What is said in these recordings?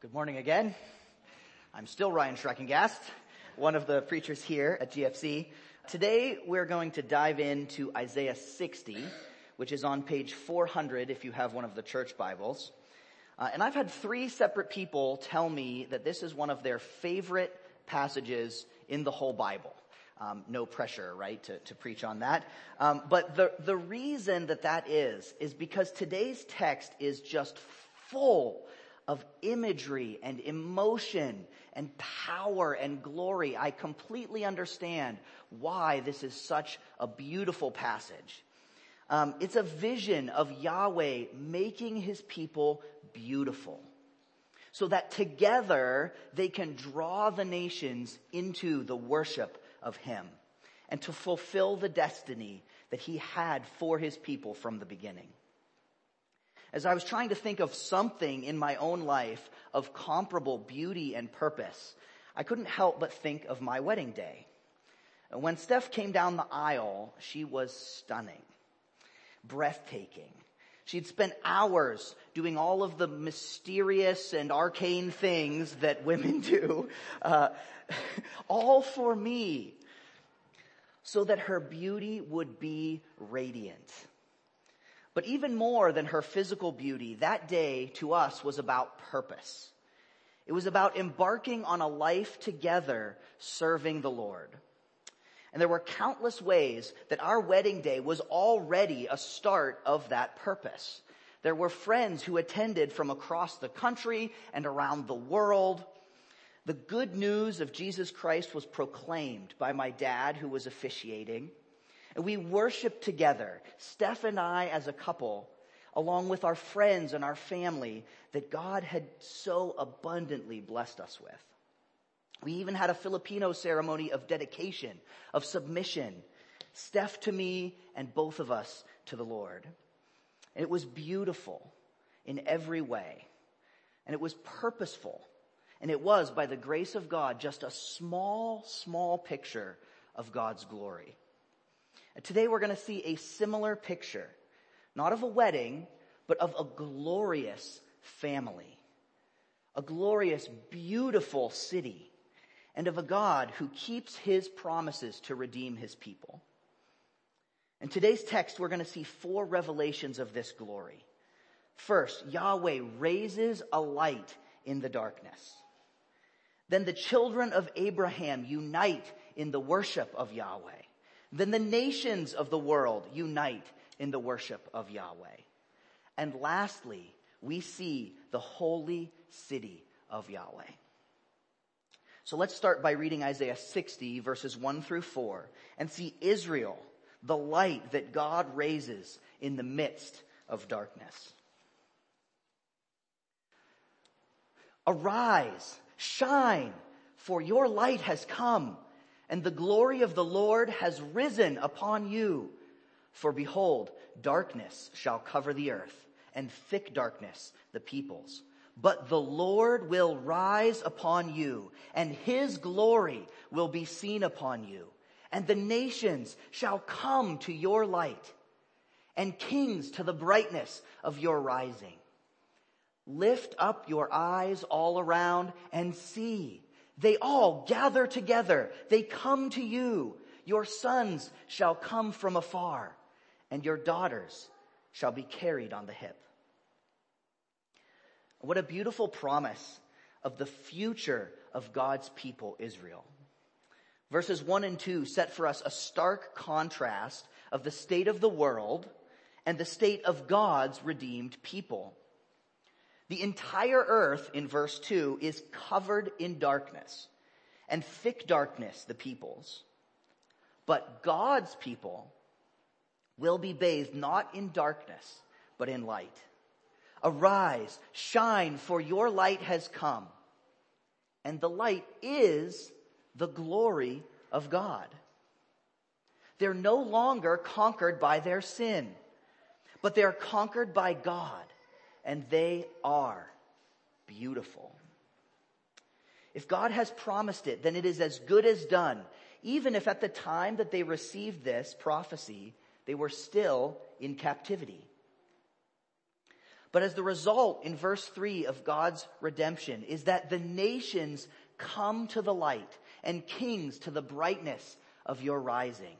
Good morning again. I'm still Ryan Schreckengast, one of the preachers here at GFC. Today we're going to dive into Isaiah 60, which is on page 400 if you have one of the church Bibles. Uh, and I've had three separate people tell me that this is one of their favorite passages in the whole Bible. Um, no pressure, right, to, to preach on that. Um, but the, the reason that that is, is because today's text is just full of imagery and emotion and power and glory. I completely understand why this is such a beautiful passage. Um, it's a vision of Yahweh making his people beautiful so that together they can draw the nations into the worship of him and to fulfill the destiny that he had for his people from the beginning as I was trying to think of something in my own life of comparable beauty and purpose, I couldn't help but think of my wedding day. And when Steph came down the aisle, she was stunning, breathtaking. She'd spent hours doing all of the mysterious and arcane things that women do, uh, all for me, so that her beauty would be radiant. But even more than her physical beauty, that day to us was about purpose. It was about embarking on a life together serving the Lord. And there were countless ways that our wedding day was already a start of that purpose. There were friends who attended from across the country and around the world. The good news of Jesus Christ was proclaimed by my dad who was officiating. We worship together, Steph and I as a couple, along with our friends and our family that God had so abundantly blessed us with. We even had a Filipino ceremony of dedication, of submission, Steph to me and both of us to the Lord. And it was beautiful in every way. And it was purposeful. And it was, by the grace of God, just a small, small picture of God's glory. Today we're going to see a similar picture, not of a wedding, but of a glorious family, a glorious, beautiful city, and of a God who keeps his promises to redeem his people. In today's text, we're going to see four revelations of this glory. First, Yahweh raises a light in the darkness. Then the children of Abraham unite in the worship of Yahweh. Then the nations of the world unite in the worship of Yahweh. And lastly, we see the holy city of Yahweh. So let's start by reading Isaiah 60 verses 1 through 4 and see Israel, the light that God raises in the midst of darkness. Arise, shine, for your light has come and the glory of the Lord has risen upon you. For behold, darkness shall cover the earth, and thick darkness the peoples. But the Lord will rise upon you, and his glory will be seen upon you. And the nations shall come to your light, and kings to the brightness of your rising. Lift up your eyes all around and see they all gather together. They come to you. Your sons shall come from afar and your daughters shall be carried on the hip. What a beautiful promise of the future of God's people, Israel. Verses one and two set for us a stark contrast of the state of the world and the state of God's redeemed people. The entire earth in verse 2 is covered in darkness and thick darkness, the peoples. But God's people will be bathed not in darkness, but in light. Arise, shine, for your light has come. And the light is the glory of God. They're no longer conquered by their sin, but they're conquered by God and they are beautiful. If God has promised it, then it is as good as done, even if at the time that they received this prophecy, they were still in captivity. But as the result in verse 3 of God's redemption is that the nations come to the light and kings to the brightness of your rising.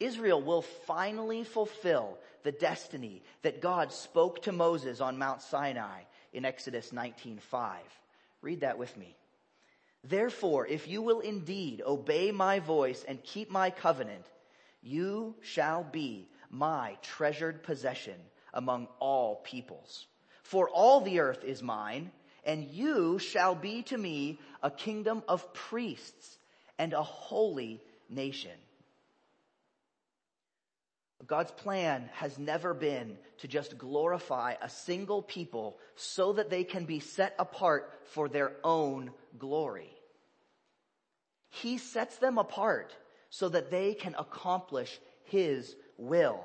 Israel will finally fulfill the destiny that God spoke to Moses on Mount Sinai in Exodus 19:5. Read that with me. Therefore, if you will indeed obey my voice and keep my covenant, you shall be my treasured possession among all peoples. For all the earth is mine, and you shall be to me a kingdom of priests and a holy nation. God's plan has never been to just glorify a single people so that they can be set apart for their own glory. He sets them apart so that they can accomplish His will.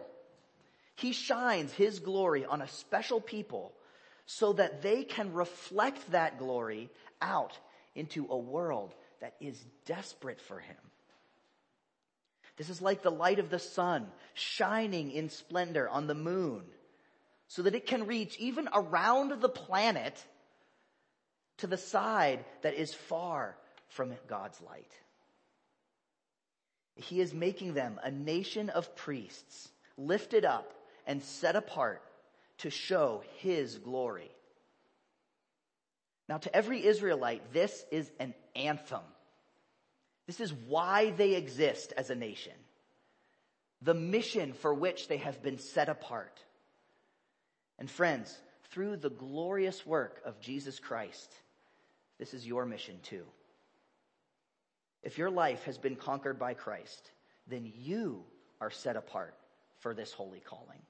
He shines His glory on a special people so that they can reflect that glory out into a world that is desperate for Him. This is like the light of the sun shining in splendor on the moon so that it can reach even around the planet to the side that is far from God's light. He is making them a nation of priests, lifted up and set apart to show His glory. Now to every Israelite, this is an anthem. This is why they exist as a nation. The mission for which they have been set apart. And friends, through the glorious work of Jesus Christ, this is your mission too. If your life has been conquered by Christ, then you are set apart for this holy calling.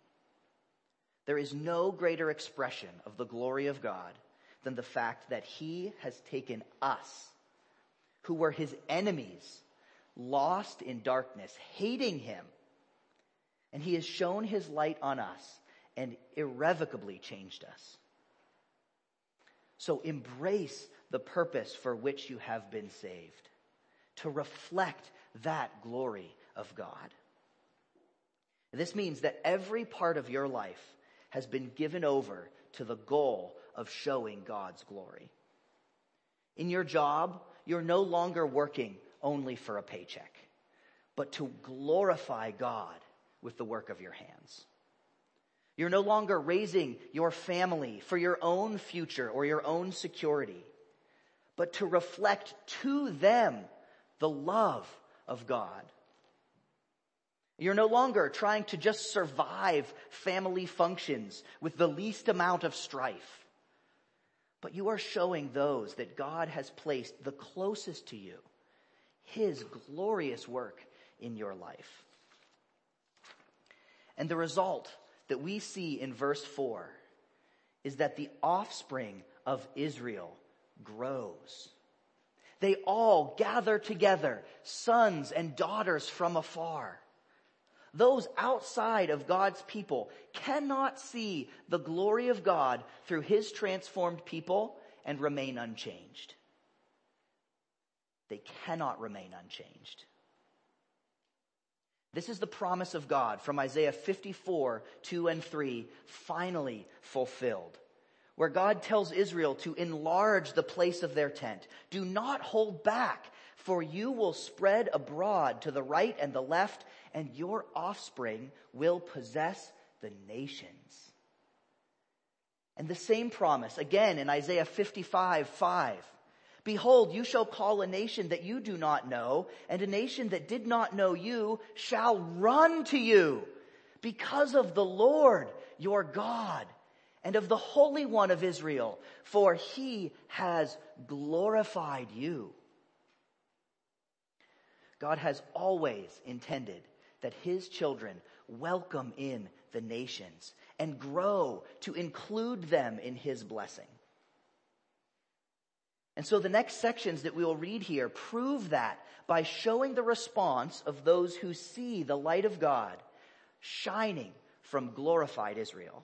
There is no greater expression of the glory of God than the fact that he has taken us who were his enemies, lost in darkness, hating him. And he has shone his light on us and irrevocably changed us. So embrace the purpose for which you have been saved, to reflect that glory of God. This means that every part of your life has been given over to the goal of showing God's glory. In your job, you're no longer working only for a paycheck, but to glorify God with the work of your hands. You're no longer raising your family for your own future or your own security, but to reflect to them the love of God. You're no longer trying to just survive family functions with the least amount of strife but you are showing those that God has placed the closest to you his glorious work in your life. And the result that we see in verse 4 is that the offspring of Israel grows. They all gather together, sons and daughters from afar those outside of God's people cannot see the glory of God through his transformed people and remain unchanged. They cannot remain unchanged. This is the promise of God from Isaiah 54, 2 and 3, finally fulfilled. Where God tells Israel to enlarge the place of their tent. Do not hold back, for you will spread abroad to the right and the left and your offspring will possess the nations. And the same promise again in Isaiah 55, 5. Behold, you shall call a nation that you do not know, and a nation that did not know you shall run to you because of the Lord your God and of the Holy One of Israel, for he has glorified you. God has always intended that his children welcome in the nations and grow to include them in his blessing. And so the next sections that we will read here prove that by showing the response of those who see the light of God shining from glorified Israel.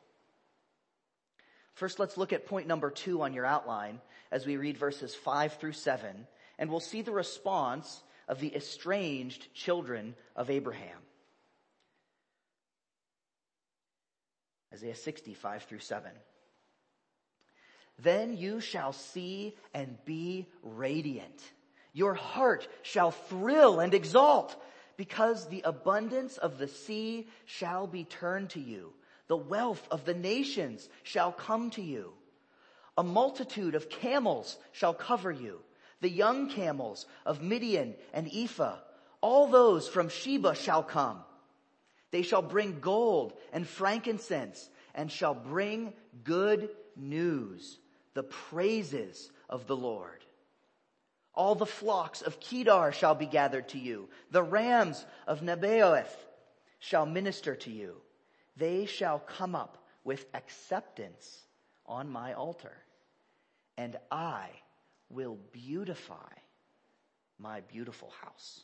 First, let's look at point number two on your outline as we read verses five through seven, and we'll see the response of the estranged children of Abraham. Isaiah 65 through 7. Then you shall see and be radiant. Your heart shall thrill and exalt because the abundance of the sea shall be turned to you. The wealth of the nations shall come to you. A multitude of camels shall cover you. The young camels of Midian and Ephah, all those from Sheba shall come. They shall bring gold and frankincense and shall bring good news, the praises of the Lord. All the flocks of Kedar shall be gathered to you. The rams of Nebaioth shall minister to you. They shall come up with acceptance on my altar and I will beautify my beautiful house.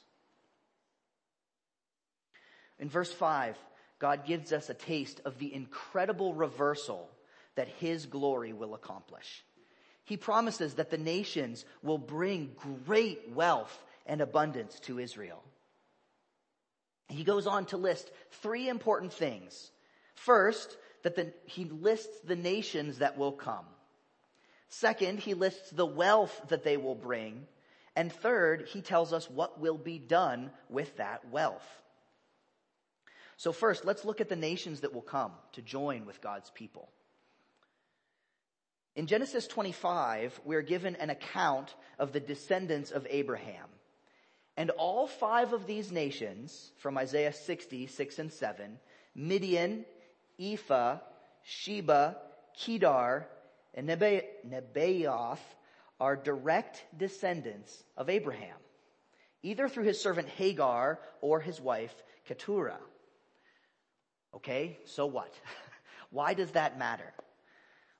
In verse 5, God gives us a taste of the incredible reversal that his glory will accomplish. He promises that the nations will bring great wealth and abundance to Israel. He goes on to list three important things. First, that the, he lists the nations that will come. Second, he lists the wealth that they will bring. And third, he tells us what will be done with that wealth. So first, let's look at the nations that will come to join with God's people. In Genesis 25, we're given an account of the descendants of Abraham. And all five of these nations, from Isaiah 60, 6 and 7, Midian, Ephah, Sheba, Kedar, and Nebaioth are direct descendants of Abraham, either through his servant Hagar or his wife Keturah. Okay, so what? Why does that matter?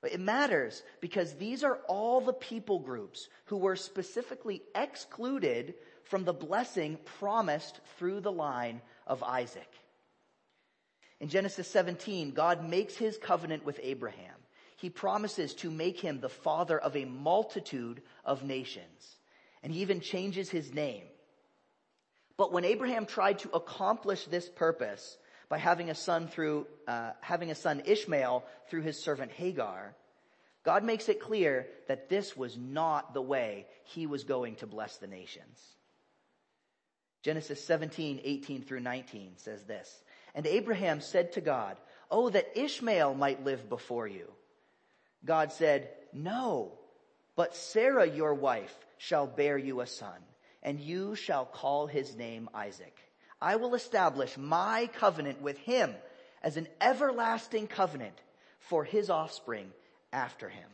It matters because these are all the people groups who were specifically excluded from the blessing promised through the line of Isaac. In Genesis 17, God makes his covenant with Abraham he promises to make him the father of a multitude of nations. And he even changes his name. But when Abraham tried to accomplish this purpose by having a son through, uh, having a son Ishmael through his servant Hagar, God makes it clear that this was not the way he was going to bless the nations. Genesis 17, 18 through 19 says this, And Abraham said to God, Oh, that Ishmael might live before you. God said, No, but Sarah, your wife, shall bear you a son, and you shall call his name Isaac. I will establish my covenant with him as an everlasting covenant for his offspring after him.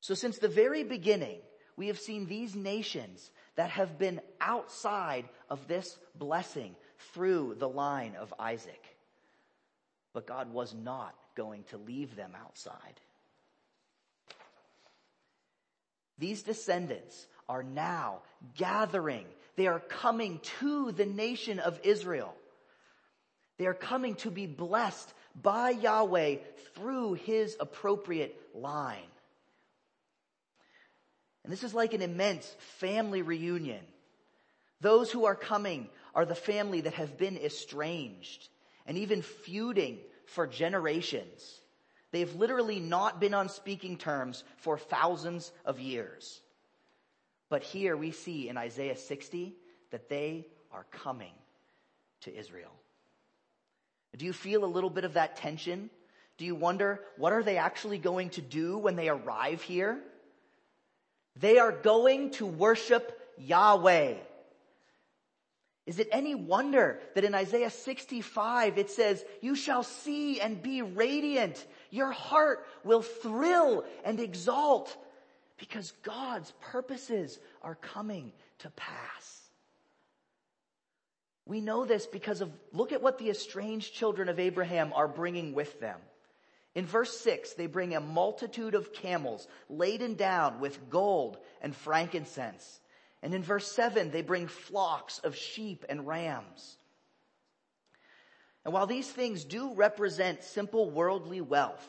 So since the very beginning, we have seen these nations that have been outside of this blessing through the line of Isaac. But God was not going to leave them outside. These descendants are now gathering. They are coming to the nation of Israel. They are coming to be blessed by Yahweh through his appropriate line. And this is like an immense family reunion. Those who are coming are the family that have been estranged and even feuding for generations. They've literally not been on speaking terms for thousands of years. But here we see in Isaiah 60 that they are coming to Israel. Do you feel a little bit of that tension? Do you wonder what are they actually going to do when they arrive here? They are going to worship Yahweh. Is it any wonder that in Isaiah 65 it says, you shall see and be radiant. Your heart will thrill and exalt because God's purposes are coming to pass. We know this because of, look at what the estranged children of Abraham are bringing with them. In verse 6, they bring a multitude of camels laden down with gold and frankincense and in verse 7, they bring flocks of sheep and rams. And while these things do represent simple worldly wealth,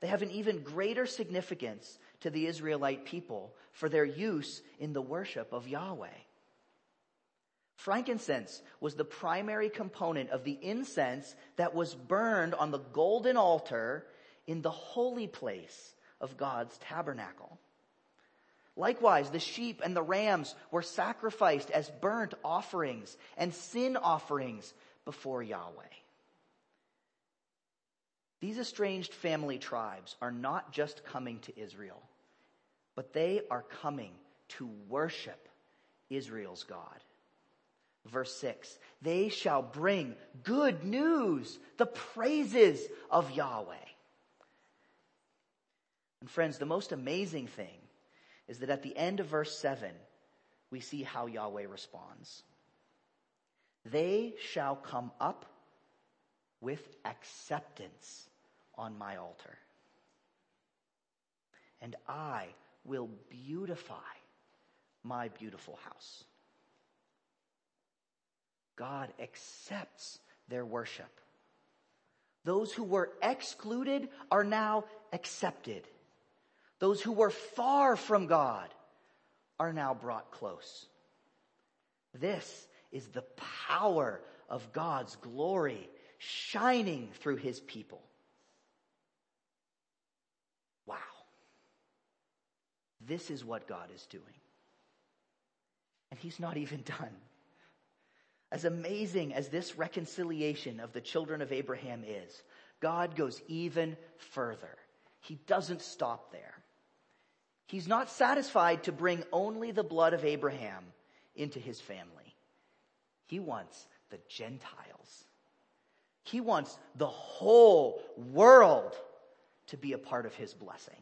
they have an even greater significance to the Israelite people for their use in the worship of Yahweh. Frankincense was the primary component of the incense that was burned on the golden altar in the holy place of God's tabernacle. Likewise, the sheep and the rams were sacrificed as burnt offerings and sin offerings before Yahweh. These estranged family tribes are not just coming to Israel, but they are coming to worship Israel's God. Verse 6 They shall bring good news, the praises of Yahweh. And friends, the most amazing thing is that at the end of verse 7, we see how Yahweh responds. They shall come up with acceptance on my altar. And I will beautify my beautiful house. God accepts their worship. Those who were excluded are now accepted. Those who were far from God are now brought close. This is the power of God's glory shining through his people. Wow. This is what God is doing. And he's not even done. As amazing as this reconciliation of the children of Abraham is, God goes even further. He doesn't stop there. He's not satisfied to bring only the blood of Abraham into his family. He wants the Gentiles. He wants the whole world to be a part of his blessing.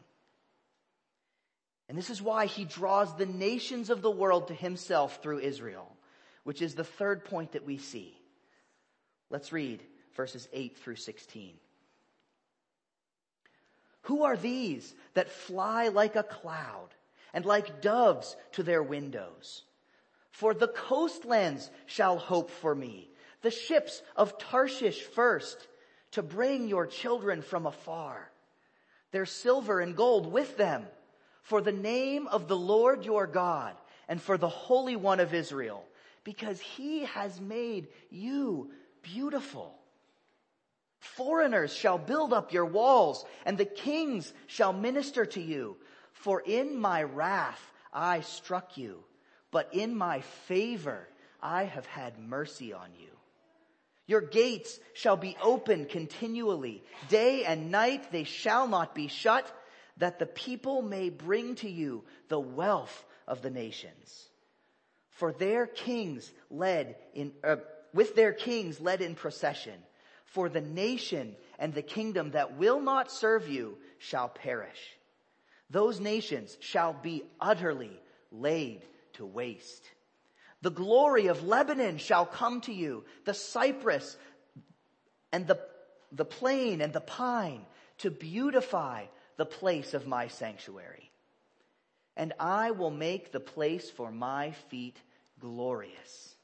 And this is why he draws the nations of the world to himself through Israel, which is the third point that we see. Let's read verses 8 through 16. Who are these that fly like a cloud and like doves to their windows? For the coastlands shall hope for me, the ships of Tarshish first, to bring your children from afar. Their silver and gold with them, for the name of the Lord your God and for the Holy One of Israel, because he has made you beautiful. Foreigners shall build up your walls, and the kings shall minister to you. For in my wrath I struck you, but in my favor I have had mercy on you. Your gates shall be open continually. Day and night they shall not be shut, that the people may bring to you the wealth of the nations. For their kings led in, uh, with their kings led in procession for the nation and the kingdom that will not serve you shall perish. Those nations shall be utterly laid to waste. The glory of Lebanon shall come to you, the cypress and the, the plane and the pine to beautify the place of my sanctuary. And I will make the place for my feet glorious.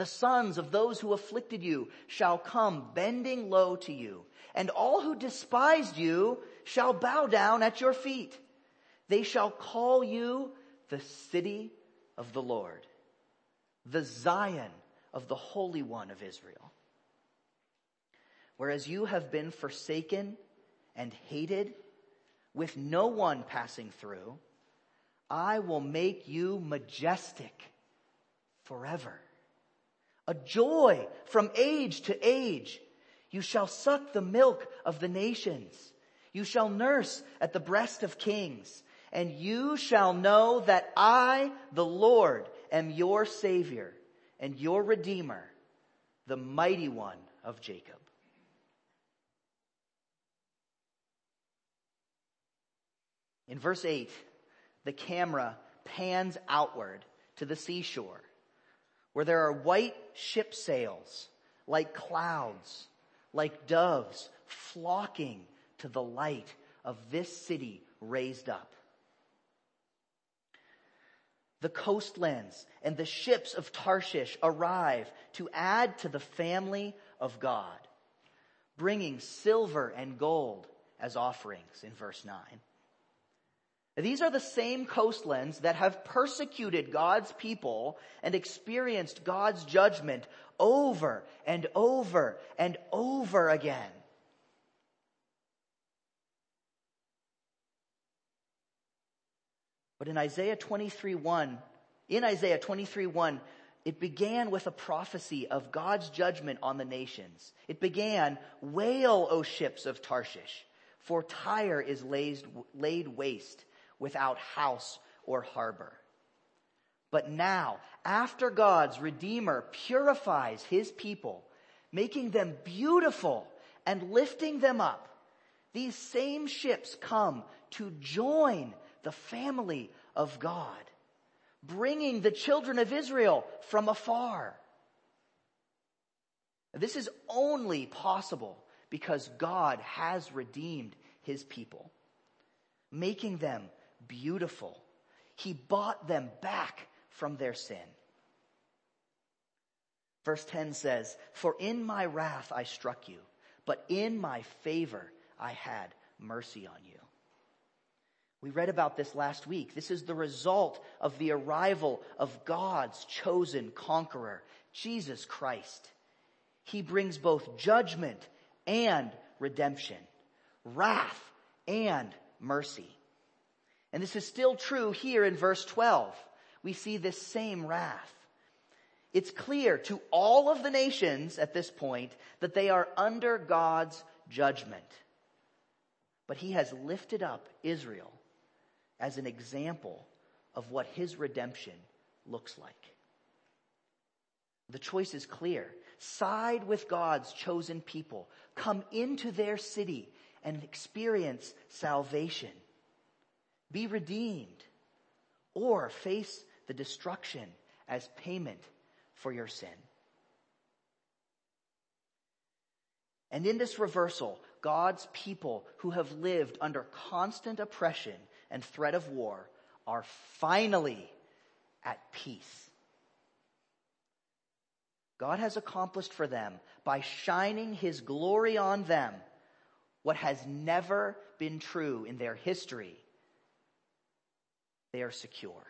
The sons of those who afflicted you shall come bending low to you, and all who despised you shall bow down at your feet. They shall call you the city of the Lord, the Zion of the Holy One of Israel. Whereas you have been forsaken and hated, with no one passing through, I will make you majestic forever a joy from age to age. You shall suck the milk of the nations. You shall nurse at the breast of kings. And you shall know that I, the Lord, am your Savior and your Redeemer, the mighty one of Jacob. In verse 8, the camera pans outward to the seashore where there are white ship sails like clouds, like doves flocking to the light of this city raised up. The coastlands and the ships of Tarshish arrive to add to the family of God, bringing silver and gold as offerings in verse 9. These are the same coastlands that have persecuted God's people and experienced God's judgment over and over and over again. But in Isaiah 23 1, in Isaiah 23 1, it began with a prophecy of God's judgment on the nations. It began, Wail, O ships of Tarshish, for Tyre is laid, laid waste without house or harbor. But now, after God's Redeemer purifies his people, making them beautiful and lifting them up, these same ships come to join the family of God, bringing the children of Israel from afar. This is only possible because God has redeemed his people, making them beautiful. He bought them back from their sin. Verse 10 says, For in my wrath I struck you, but in my favor I had mercy on you. We read about this last week. This is the result of the arrival of God's chosen conqueror, Jesus Christ. He brings both judgment and redemption, wrath and mercy. And this is still true here in verse 12. We see this same wrath. It's clear to all of the nations at this point that they are under God's judgment. But he has lifted up Israel as an example of what his redemption looks like. The choice is clear. Side with God's chosen people. Come into their city and experience salvation be redeemed, or face the destruction as payment for your sin. And in this reversal, God's people who have lived under constant oppression and threat of war are finally at peace. God has accomplished for them by shining his glory on them what has never been true in their history they are secure.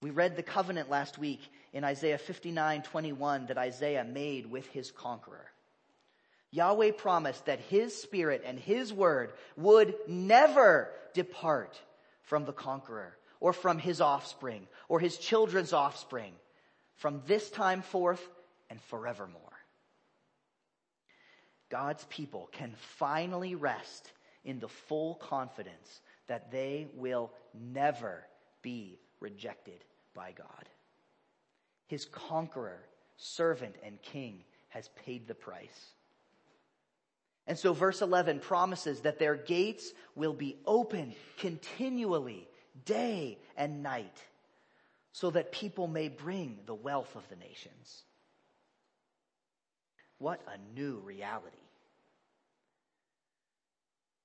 We read the covenant last week in Isaiah 59, 21 that Isaiah made with his conqueror. Yahweh promised that his spirit and his word would never depart from the conqueror or from his offspring or his children's offspring from this time forth and forevermore. God's people can finally rest in the full confidence that they will never be rejected by God. His conqueror, servant, and king has paid the price. And so verse 11 promises that their gates will be open continually, day and night, so that people may bring the wealth of the nations. What a new reality.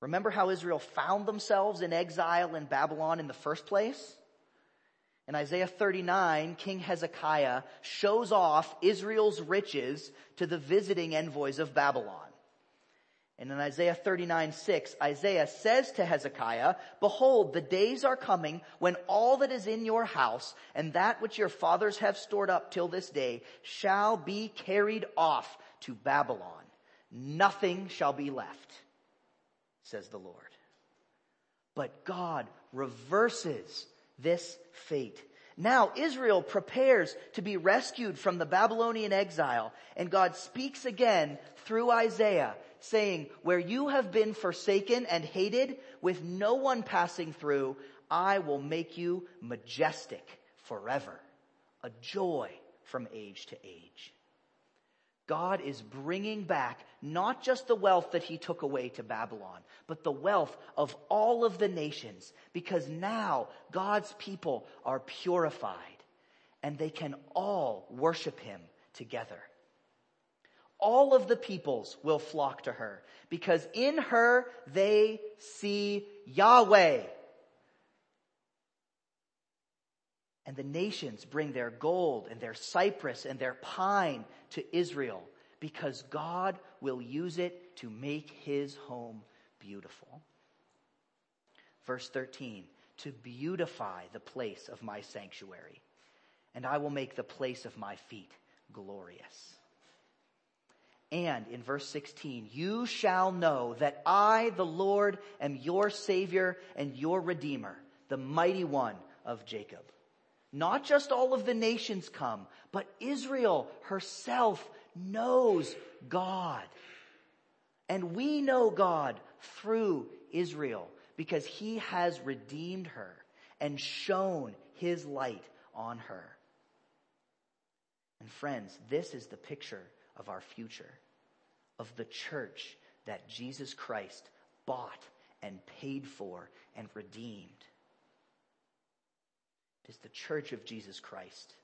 Remember how Israel found themselves in exile in Babylon in the first place? In Isaiah 39, King Hezekiah shows off Israel's riches to the visiting envoys of Babylon. And in Isaiah 39, 6, Isaiah says to Hezekiah, Behold, the days are coming when all that is in your house and that which your fathers have stored up till this day shall be carried off to Babylon. Nothing shall be left says the Lord. But God reverses this fate. Now Israel prepares to be rescued from the Babylonian exile and God speaks again through Isaiah saying, where you have been forsaken and hated with no one passing through, I will make you majestic forever, a joy from age to age. God is bringing back not just the wealth that he took away to Babylon, but the wealth of all of the nations, because now God's people are purified and they can all worship him together. All of the peoples will flock to her because in her they see Yahweh. And the nations bring their gold and their cypress and their pine to Israel because God will use it to make his home beautiful. Verse 13, to beautify the place of my sanctuary, and I will make the place of my feet glorious. And in verse 16, you shall know that I, the Lord, am your Savior and your Redeemer, the mighty one of Jacob. Not just all of the nations come, but Israel herself knows God. And we know God through Israel because he has redeemed her and shone his light on her. And friends, this is the picture of our future, of the church that Jesus Christ bought and paid for and redeemed. Is the church of Jesus Christ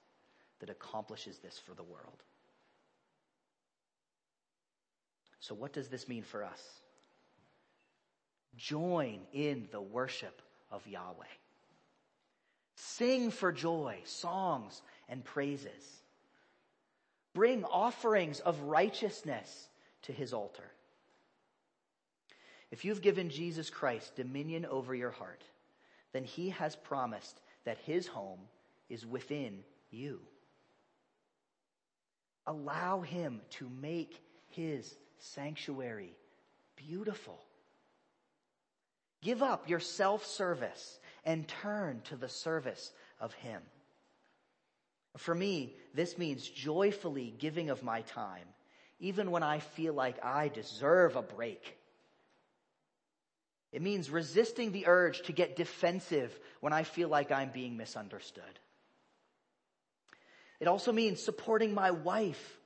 that accomplishes this for the world. So, what does this mean for us? Join in the worship of Yahweh. Sing for joy, songs and praises. Bring offerings of righteousness to his altar. If you've given Jesus Christ dominion over your heart, then he has promised that his home is within you. Allow him to make his sanctuary beautiful. Give up your self-service and turn to the service of him. For me, this means joyfully giving of my time, even when I feel like I deserve a break. It means resisting the urge to get defensive when I feel like I'm being misunderstood. It also means supporting my wife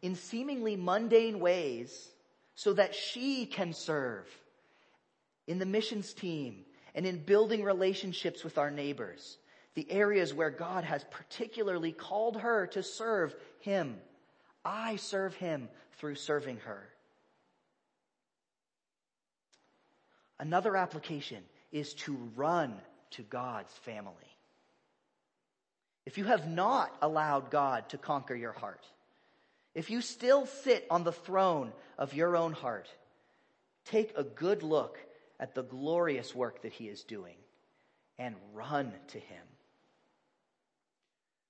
in seemingly mundane ways so that she can serve in the missions team and in building relationships with our neighbors the areas where God has particularly called her to serve Him. I serve Him through serving her. Another application is to run to God's family. If you have not allowed God to conquer your heart, if you still sit on the throne of your own heart, take a good look at the glorious work that He is doing and run to Him.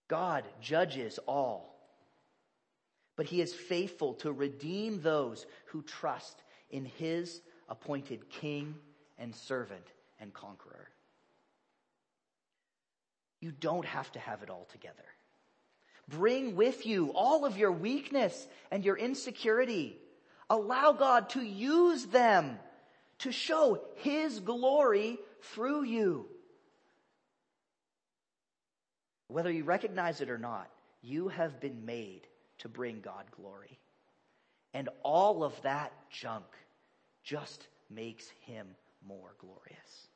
God judges all. But he is faithful to redeem those who trust in his appointed king and servant and conqueror. You don't have to have it all together. Bring with you all of your weakness and your insecurity. Allow God to use them to show his glory through you. Whether you recognize it or not, you have been made to bring God glory. And all of that junk just makes him more glorious.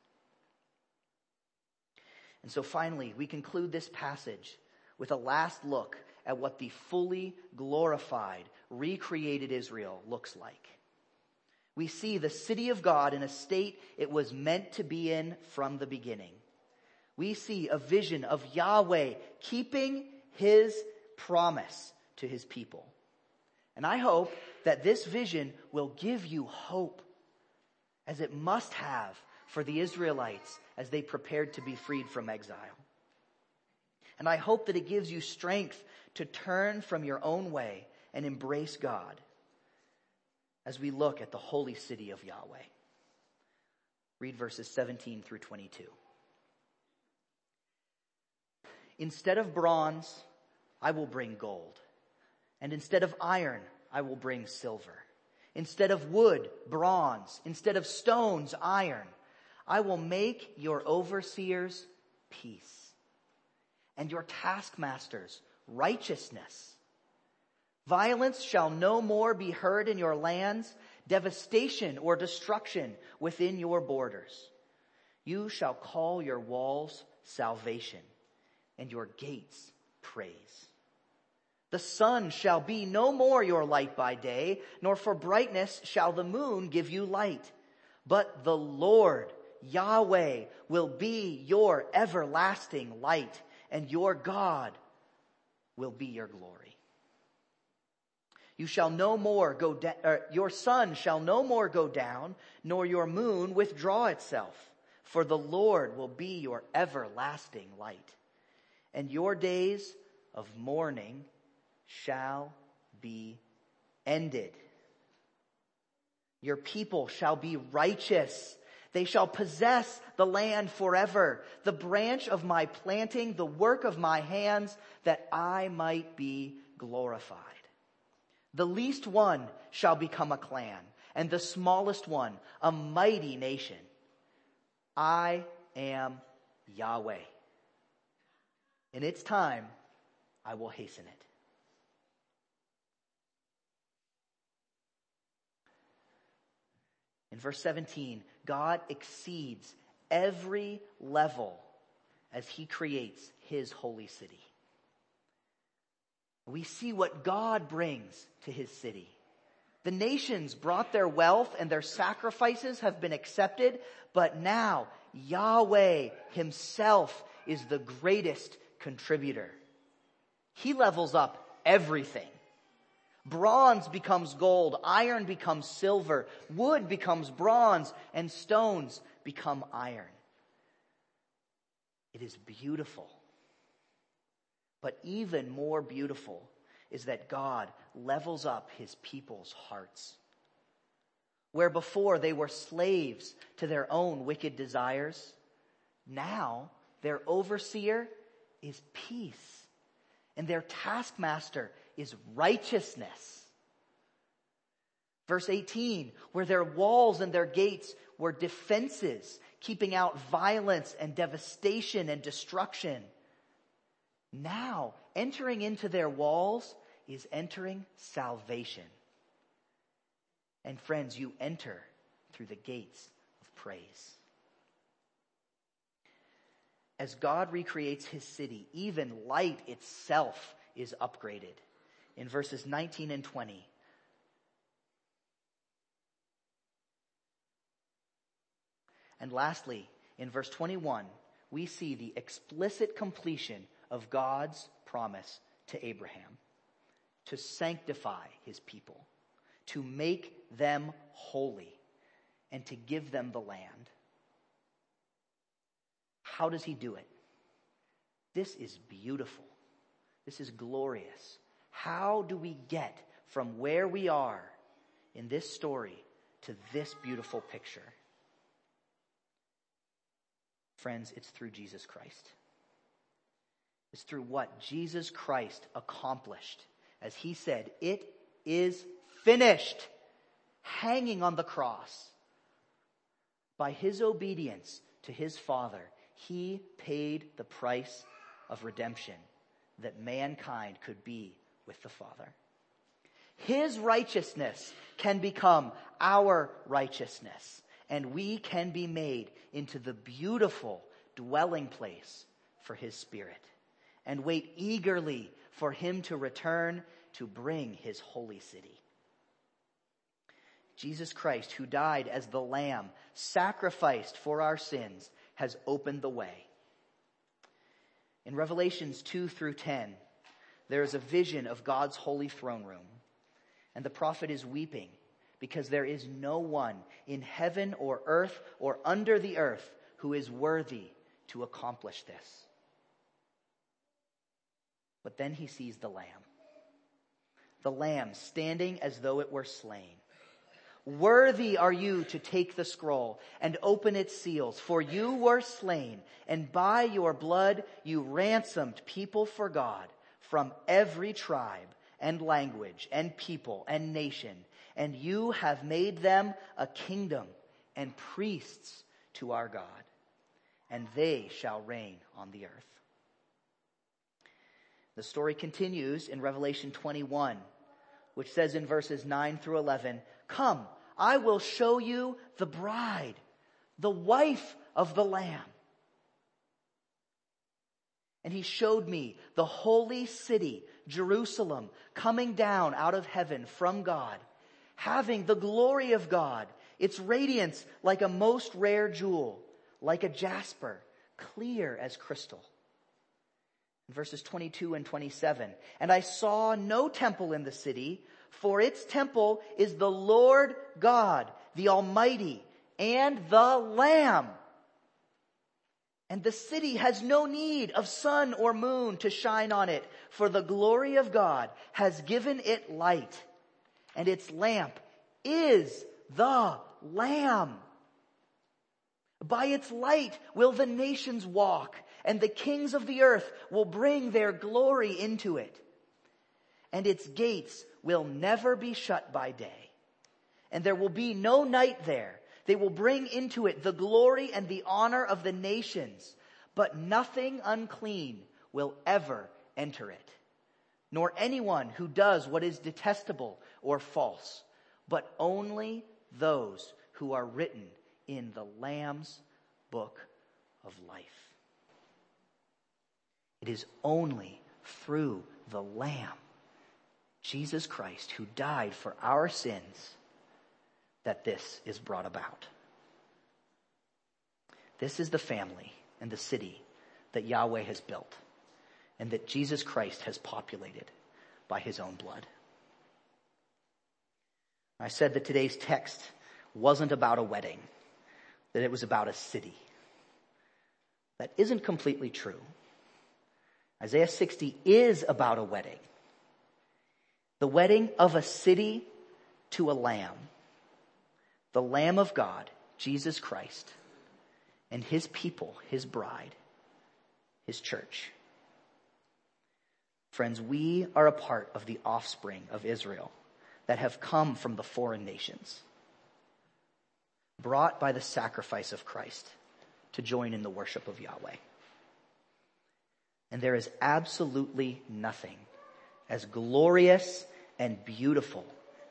And so finally, we conclude this passage with a last look at what the fully glorified, recreated Israel looks like. We see the city of God in a state it was meant to be in from the beginning we see a vision of Yahweh keeping his promise to his people. And I hope that this vision will give you hope as it must have for the Israelites as they prepared to be freed from exile. And I hope that it gives you strength to turn from your own way and embrace God as we look at the holy city of Yahweh. Read verses 17 through 22. Instead of bronze, I will bring gold. And instead of iron, I will bring silver. Instead of wood, bronze. Instead of stones, iron. I will make your overseers peace and your taskmasters righteousness. Violence shall no more be heard in your lands, devastation or destruction within your borders. You shall call your walls salvation and your gates praise. The sun shall be no more your light by day, nor for brightness shall the moon give you light. But the Lord, Yahweh, will be your everlasting light, and your God will be your glory. You shall no more go down, da- er, your sun shall no more go down, nor your moon withdraw itself, for the Lord will be your everlasting light, and your days of mourning shall be ended. Your people shall be righteous. They shall possess the land forever, the branch of my planting, the work of my hands, that I might be glorified. The least one shall become a clan, and the smallest one a mighty nation. I am Yahweh. In its time, I will hasten it. In verse 17, God exceeds every level as he creates his holy city. We see what God brings to his city. The nations brought their wealth and their sacrifices have been accepted, but now Yahweh himself is the greatest contributor. He levels up everything. Bronze becomes gold, iron becomes silver, wood becomes bronze, and stones become iron. It is beautiful. But even more beautiful is that God levels up his people's hearts. Where before they were slaves to their own wicked desires, now their overseer is peace and their taskmaster is righteousness. Verse 18, where their walls and their gates were defenses, keeping out violence and devastation and destruction. Now, entering into their walls is entering salvation. And friends, you enter through the gates of praise. As God recreates his city, even light itself is upgraded. In verses 19 and 20. And lastly, in verse 21, we see the explicit completion of God's promise to Abraham to sanctify his people, to make them holy, and to give them the land. How does he do it? This is beautiful. This is glorious. How do we get from where we are in this story to this beautiful picture? Friends, it's through Jesus Christ. It's through what Jesus Christ accomplished. As he said, it is finished, hanging on the cross. By his obedience to his Father, he paid the price of redemption that mankind could be with the Father. His righteousness can become our righteousness, and we can be made into the beautiful dwelling place for His Spirit, and wait eagerly for Him to return to bring His holy city. Jesus Christ, who died as the Lamb, sacrificed for our sins, has opened the way. In Revelations 2 through 10, there is a vision of God's holy throne room. And the prophet is weeping because there is no one in heaven or earth or under the earth who is worthy to accomplish this. But then he sees the lamb. The lamb standing as though it were slain. Worthy are you to take the scroll and open its seals, for you were slain, and by your blood you ransomed people for God from every tribe and language and people and nation, and you have made them a kingdom and priests to our God, and they shall reign on the earth. The story continues in Revelation 21, which says in verses 9 through 11, Come, I will show you the bride, the wife of the Lamb. And he showed me the holy city, Jerusalem, coming down out of heaven from God, having the glory of God, its radiance like a most rare jewel, like a jasper, clear as crystal. verses 22 and 27, and I saw no temple in the city, For its temple is the Lord God, the Almighty, and the Lamb. And the city has no need of sun or moon to shine on it, for the glory of God has given it light, and its lamp is the Lamb. By its light will the nations walk, and the kings of the earth will bring their glory into it. And its gates will never be shut by day, and there will be no night there. They will bring into it the glory and the honor of the nations, but nothing unclean will ever enter it, nor anyone who does what is detestable or false, but only those who are written in the Lamb's book of life. It is only through the Lamb, Jesus Christ, who died for our sins, that this is brought about. This is the family and the city that Yahweh has built and that Jesus Christ has populated by his own blood. I said that today's text wasn't about a wedding, that it was about a city. That isn't completely true. Isaiah 60 is about a wedding. The wedding of a city to a lamb. The Lamb of God, Jesus Christ, and his people, his bride, his church. Friends, we are a part of the offspring of Israel that have come from the foreign nations, brought by the sacrifice of Christ to join in the worship of Yahweh. And there is absolutely nothing as glorious and beautiful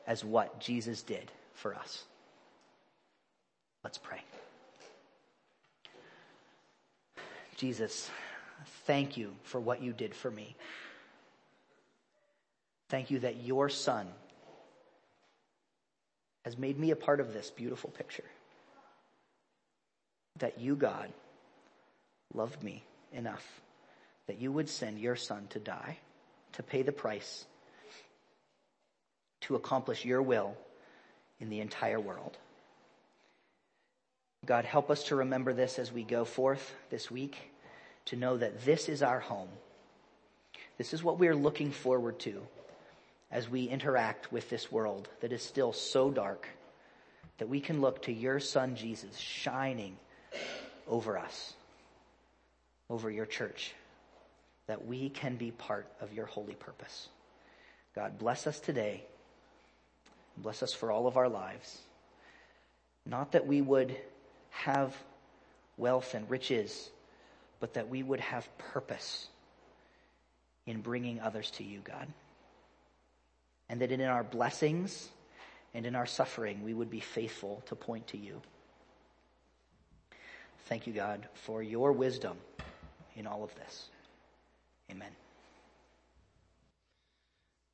as what Jesus did for us. Let's pray. Jesus, thank you for what you did for me. Thank you that your son has made me a part of this beautiful picture. That you, God, loved me enough that you would send your son to die, to pay the price, to accomplish your will in the entire world. God, help us to remember this as we go forth this week, to know that this is our home. This is what we are looking forward to as we interact with this world that is still so dark that we can look to your son Jesus shining over us, over your church, that we can be part of your holy purpose. God, bless us today. Bless us for all of our lives. Not that we would have wealth and riches, but that we would have purpose in bringing others to you, God and that in our blessings and in our suffering, we would be faithful to point to you. Thank you, God, for your wisdom in all of this. Amen.